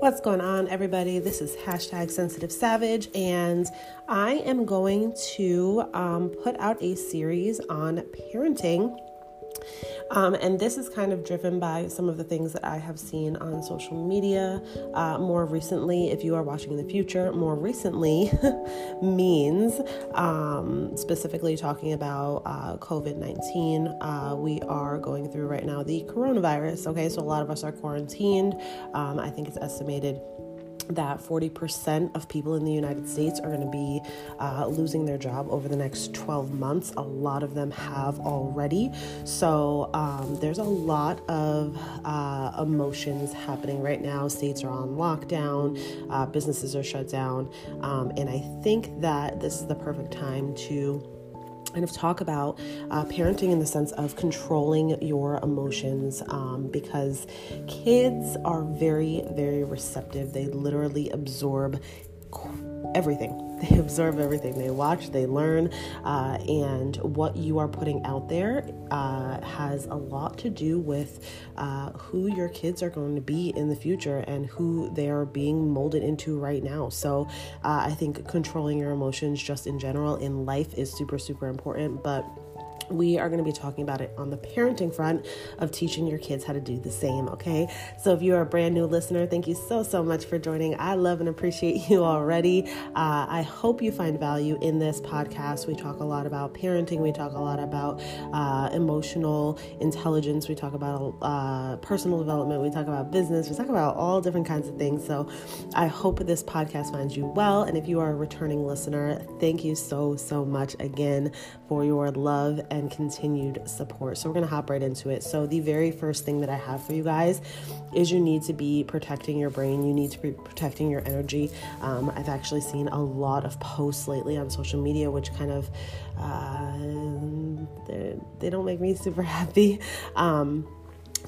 What's going on, everybody? This is hashtag sensitive savage, and I am going to um, put out a series on parenting. Um, and this is kind of driven by some of the things that I have seen on social media uh, more recently. If you are watching in the future, more recently means um, specifically talking about uh, COVID 19. Uh, we are going through right now the coronavirus. Okay, so a lot of us are quarantined. Um, I think it's estimated that 40% of people in the United States are going to be uh, losing their job over the next 12 months. A lot of them have already. So um, there's a lot of uh, emotions happening right now. States are on lockdown, uh, businesses are shut down. Um, and I think that this is the perfect time to kind of talk about uh, parenting in the sense of controlling your emotions um, because kids are very, very receptive. They literally absorb everything. They observe everything. They watch, they learn, uh, and what you are putting out there uh, has a lot to do with uh, who your kids are going to be in the future and who they are being molded into right now. So uh, I think controlling your emotions just in general in life is super, super important. But we are going to be talking about it on the parenting front of teaching your kids how to do the same, okay? So if you're a brand new listener, thank you so, so much for joining. I love and appreciate you already. Uh, I hope you find value in this podcast. We talk a lot about parenting, we talk a lot about uh, emotional intelligence, we talk about uh, personal development, we talk about business, we talk about all different kinds of things. So I hope this podcast finds you well. And if you are a returning listener, thank you so, so much again for your love and and continued support. So, we're going to hop right into it. So, the very first thing that I have for you guys is you need to be protecting your brain, you need to be protecting your energy. Um, I've actually seen a lot of posts lately on social media, which kind of uh, they don't make me super happy. Um,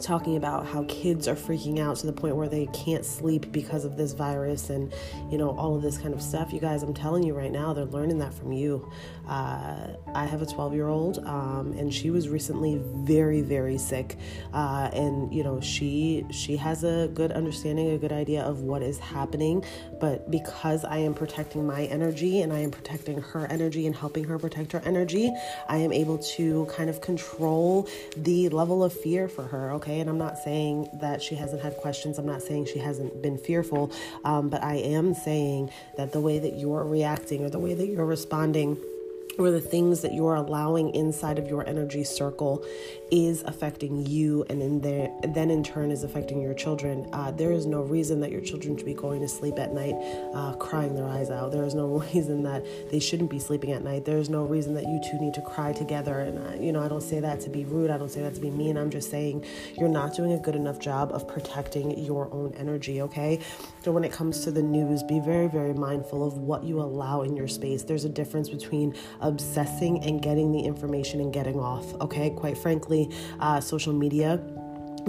talking about how kids are freaking out to the point where they can't sleep because of this virus and you know all of this kind of stuff you guys i'm telling you right now they're learning that from you uh, i have a 12 year old um, and she was recently very very sick uh, and you know she she has a good understanding a good idea of what is happening but because i am protecting my energy and i am protecting her energy and helping her protect her energy i am able to kind of control the level of fear for her okay and I'm not saying that she hasn't had questions. I'm not saying she hasn't been fearful. Um, but I am saying that the way that you're reacting or the way that you're responding or the things that you're allowing inside of your energy circle is affecting you and in there then in turn is affecting your children. Uh, there is no reason that your children should be going to sleep at night uh, crying their eyes out. There is no reason that they shouldn't be sleeping at night. There is no reason that you two need to cry together. And uh, you know i don't say that to be rude. I don't say that to be mean. I'm just saying you're not doing a good enough job of protecting your own energy okay? So when it comes to the news be very very mindful of what you allow in your space. There's a difference between obsessing and getting the information and getting off okay quite frankly uh, social media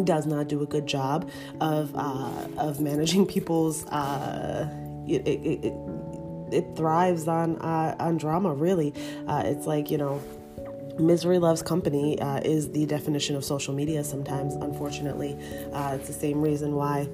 does not do a good job of uh, of managing people's. Uh, it, it, it, it, thrives on uh, on drama. Really, uh, it's like you know. Misery loves company uh, is the definition of social media sometimes, unfortunately. Uh, it's the same reason why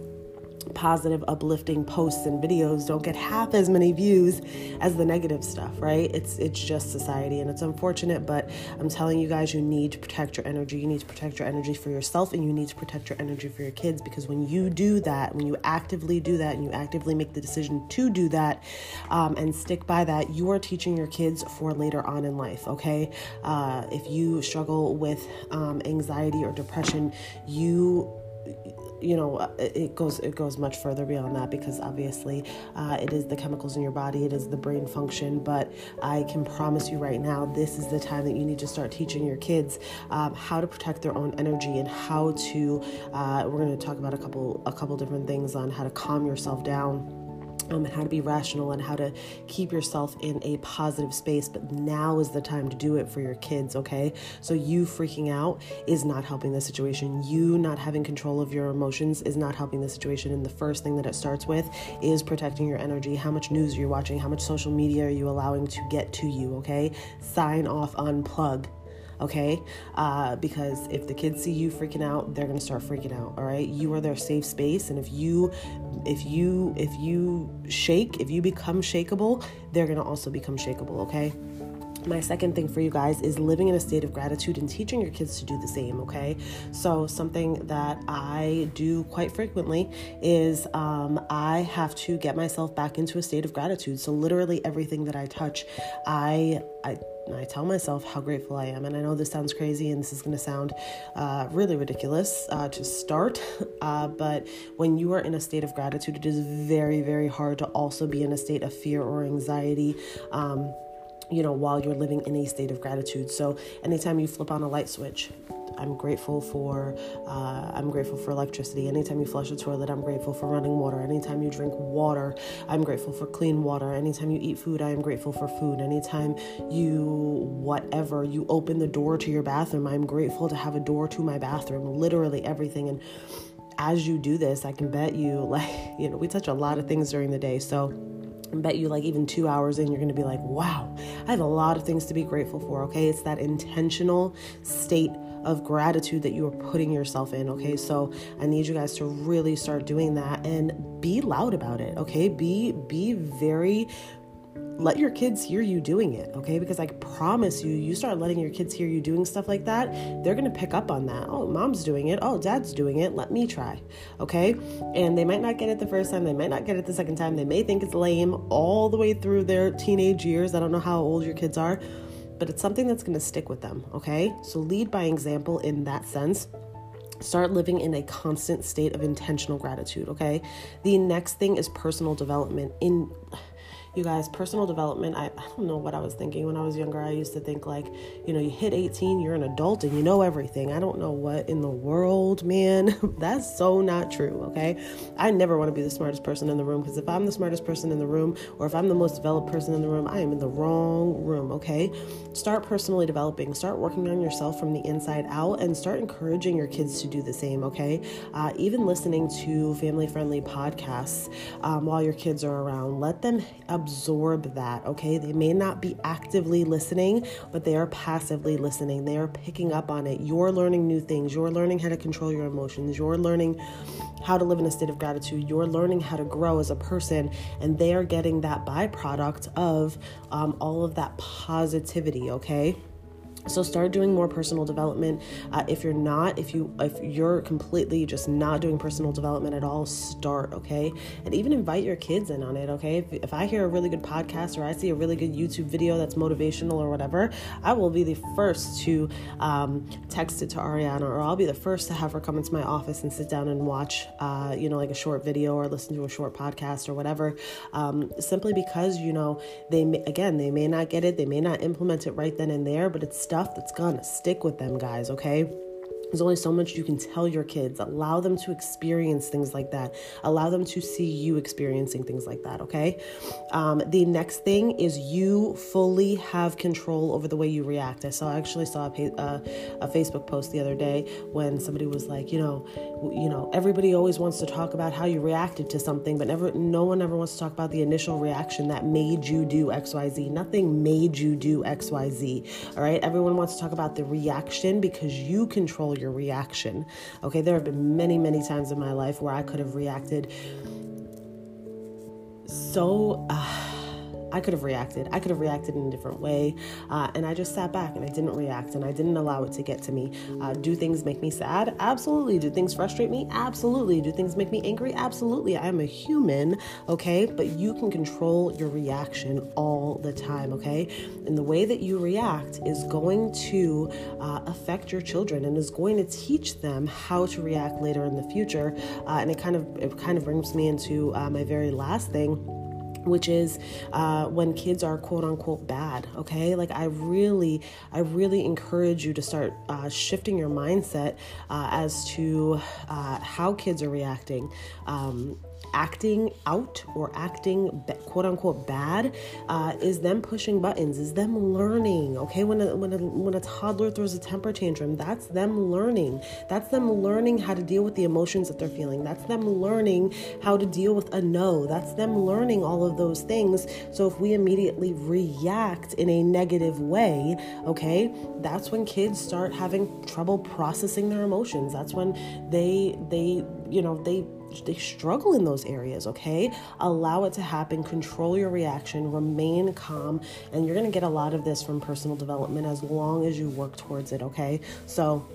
positive, uplifting posts and videos don't get half as many views as the negative stuff, right? It's it's just society and it's unfortunate, but I'm telling you guys you need to protect your energy. You need to protect your energy for yourself and you need to protect your energy for your kids because when you do that, when you actively do that and you actively make the decision to do that um, and stick by that, you are teaching your kids for later on in life, okay? Uh, if you struggle with um, anxiety or depression, you you know it goes it goes much further beyond that because obviously uh, it is the chemicals in your body it is the brain function but i can promise you right now this is the time that you need to start teaching your kids um, how to protect their own energy and how to uh, we're going to talk about a couple a couple different things on how to calm yourself down um, and how to be rational and how to keep yourself in a positive space. But now is the time to do it for your kids, okay? So, you freaking out is not helping the situation. You not having control of your emotions is not helping the situation. And the first thing that it starts with is protecting your energy. How much news are you watching? How much social media are you allowing to get to you, okay? Sign off, unplug okay? Uh, because if the kids see you freaking out, they're gonna start freaking out. All right, you are their safe space, and if you, if you, if you shake, if you become shakable, they're gonna also become shakable. Okay my second thing for you guys is living in a state of gratitude and teaching your kids to do the same, okay? So, something that I do quite frequently is um, I have to get myself back into a state of gratitude. So, literally everything that I touch, I, I, I tell myself how grateful I am. And I know this sounds crazy and this is going to sound uh, really ridiculous uh, to start, uh, but when you are in a state of gratitude, it is very, very hard to also be in a state of fear or anxiety. Um, you know, while you're living in a state of gratitude. So, anytime you flip on a light switch, I'm grateful for uh, I'm grateful for electricity. Anytime you flush a toilet, I'm grateful for running water. Anytime you drink water, I'm grateful for clean water. Anytime you eat food, I am grateful for food. Anytime you whatever you open the door to your bathroom, I'm grateful to have a door to my bathroom. Literally everything and as you do this, I can bet you like you know we touch a lot of things during the day. So I bet you like even two hours in, you're to be like, wow, I have a lot of things to be grateful for. Okay. It's that intentional state of gratitude that you are putting yourself in. Okay. So I need you guys to really start doing that and be loud about it. Okay. Be, be very let your kids hear you doing it, okay? Because I promise you, you start letting your kids hear you doing stuff like that, they're gonna pick up on that. Oh, mom's doing it. Oh, dad's doing it. Let me try, okay? And they might not get it the first time, they might not get it the second time. They may think it's lame all the way through their teenage years. I don't know how old your kids are, but it's something that's gonna stick with them, okay? So lead by example in that sense start living in a constant state of intentional gratitude okay the next thing is personal development in you guys, personal development, I, I don't know what I was thinking when I was younger. I used to think, like, you know, you hit 18, you're an adult and you know everything. I don't know what in the world, man. That's so not true, okay? I never want to be the smartest person in the room because if I'm the smartest person in the room or if I'm the most developed person in the room, I am in the wrong room, okay? Start personally developing, start working on yourself from the inside out, and start encouraging your kids to do the same, okay? Uh, even listening to family friendly podcasts um, while your kids are around, let them absorb that, okay? They may not be actively listening, but they are passively listening. They are picking up on it. You're learning new things. You're learning how to control your emotions. You're learning how to live in a state of gratitude. You're learning how to grow as a person, and they are getting that byproduct of um, all of that positivity, okay? So start doing more personal development. Uh, if you're not if you if you're completely just not doing personal development at all start okay? And even invite your kids in on it okay? If, if i hear a really good podcast or i see a really good youtube video that's motivational or whatever i will be the first to um, text it to ariana or i'll be the first to have her come into my office and sit down and watch uh, you know like a short video or listen to a short podcast or whatever. Um, simply because you know they may, again they may not get it they may not implement it right then and there but it's stuff stuff that's gonna stick with them, guys, okay? There's only so much you can tell your kids. Allow them to experience things like that. Allow them to see you experiencing things like that, okay? Um, the next thing is you fully have control over the way you react. I saw actually saw a, uh, a Facebook post the other day when somebody was like, you know, you know, everybody always wants to talk about how you reacted to something, but never, no one ever wants to talk about the initial reaction that made you do X, Y, Z. Nothing made you do X, Y, Z. All right. Everyone wants to talk about the reaction because you control your reaction. Okay, there have been many, many times in my life where I could have reacted so. Uh, I could have reacted. I could have reacted in a different way. Uh, and I just sat back and I didn't react and I didn't allow it to get to me. Uh, do things make me sad? Absolutely. Do things frustrate me? Absolutely. Do things make me angry? Absolutely. I am a human, okay? But you can control your reaction all the time, okay? And the way that you react is going to uh, affect your children and is going to teach them how to react later in the future. Uh, and it kind of it kind of brings me into uh, my very last thing which is uh, when kids are quote unquote bad okay? Like i really i really encourage you to start uh, shifting your mindset uh, as to uh, how kids are reacting um, acting out or acting quote unquote bad uh, is them pushing buttons is them learning okay? When a, when a, when a toddler throws a temper tantrum that's them learning. That's them learning how to deal with the emotions that they're feeling. That's them learning how to deal with a no. That's them learning all of those things. So if we immediately react in a negative way okay that's when kids start having trouble processing their emotions. That's when they they you know they they struggle in those areas, okay? Allow it to happen, control your reaction, remain calm, and you're gonna get a lot of this from personal development as long as you work towards it, okay? So,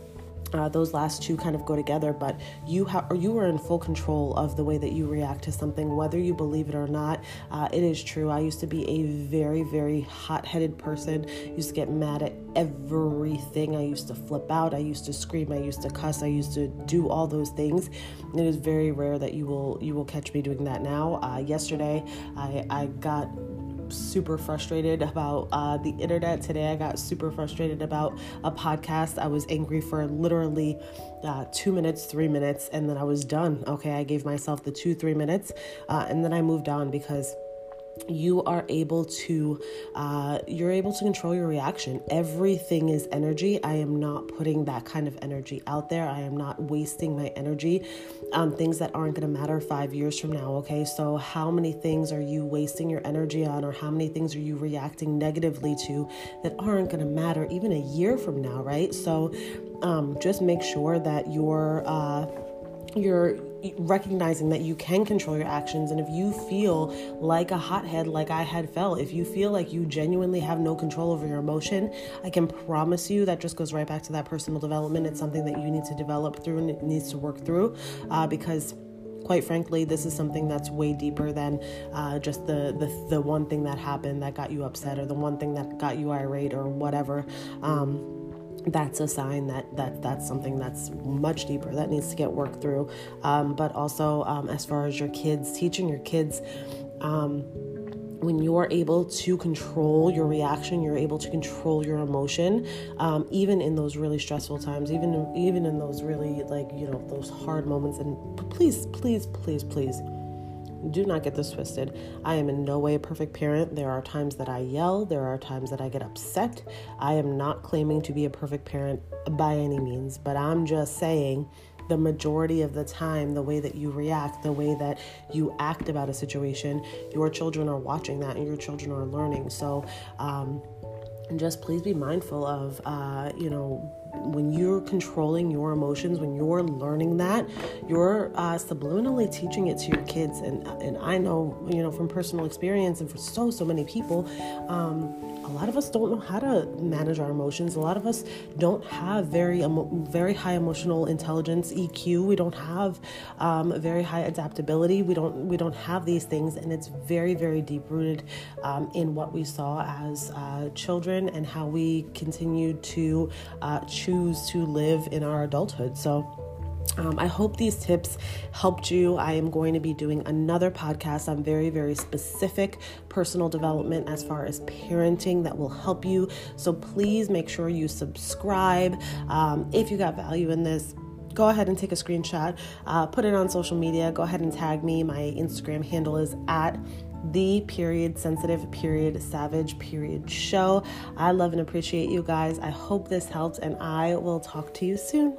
uh, those last two kind of go together, but you have you are in full control of the way that you react to something, whether you believe it or not. Uh, it is true. I used to be a very, very hot-headed person. Used to get mad at everything. I used to flip out. I used to scream. I used to cuss. I used to do all those things. It is very rare that you will you will catch me doing that now. Uh, yesterday, I I got super frustrated about uh, the internet today. I got super frustrated about a podcast. I was angry for literally uh, two minutes, three minutes, and then I was done. Okay, I gave myself the two, three minutes, uh, and then I moved on because you are able to uh, you're able to control your reaction. Everything is energy. I am not putting that kind of energy out there. I am not wasting my energy on things that aren't going to matter five years from now okay? So how many things are you wasting your energy on or how many things are you reacting negatively to that aren't going to matter even a year from now right? So um, just make sure that you're uh, you're recognizing that you can control your actions and if you feel like a hothead like I had felt if you feel like you genuinely have no control over your emotion I can promise you that just goes right back to that personal development it's something that you need to develop through and it needs to work through uh, because quite frankly, this is something that's way deeper than uh, just the, the the one thing that happened that got you upset or the one thing that got you irate or whatever. Um, that's a sign that that that's something that's much deeper that needs to get worked through. Um, but also, um, as far as your kids, teaching your kids. Um, when you're able to control your reaction, you're able to control your emotion, um, even in those really stressful times, even even in those really like you know those hard moments. And please, please, please, please do not get this twisted. I am in no way a perfect parent. There are times that I yell, there are times that I get upset. I am not claiming to be a perfect parent by any means, but I'm just saying the majority of the time, the way that you react, the way that you act about a situation, your children are watching that and your children are learning. So, um, just please be mindful of, uh, you know, when you're controlling your emotions, when you're learning that, you're uh, subliminally teaching it to your kids. And and I know, you know, from personal experience and for so so many people, um, a lot of us don't know how to manage our emotions. A lot of us don't have very emo- very high emotional intelligence (EQ). We don't have um, very high adaptability. We don't we don't have these things, and it's very very deep rooted um, in what we saw as uh, children and how we continued to uh, choose to live in our adulthood. So. Um, I hope these tips helped you. I am going to be doing another podcast on very, very specific personal development as far as parenting that will help you. So please make sure you subscribe. Um, if you got value in this, go ahead and take a screenshot, uh, put it on social media. Go ahead and tag me. My Instagram handle is at the period sensitive period savage period show. I love and appreciate you guys. I hope this helped, and I will talk to you soon.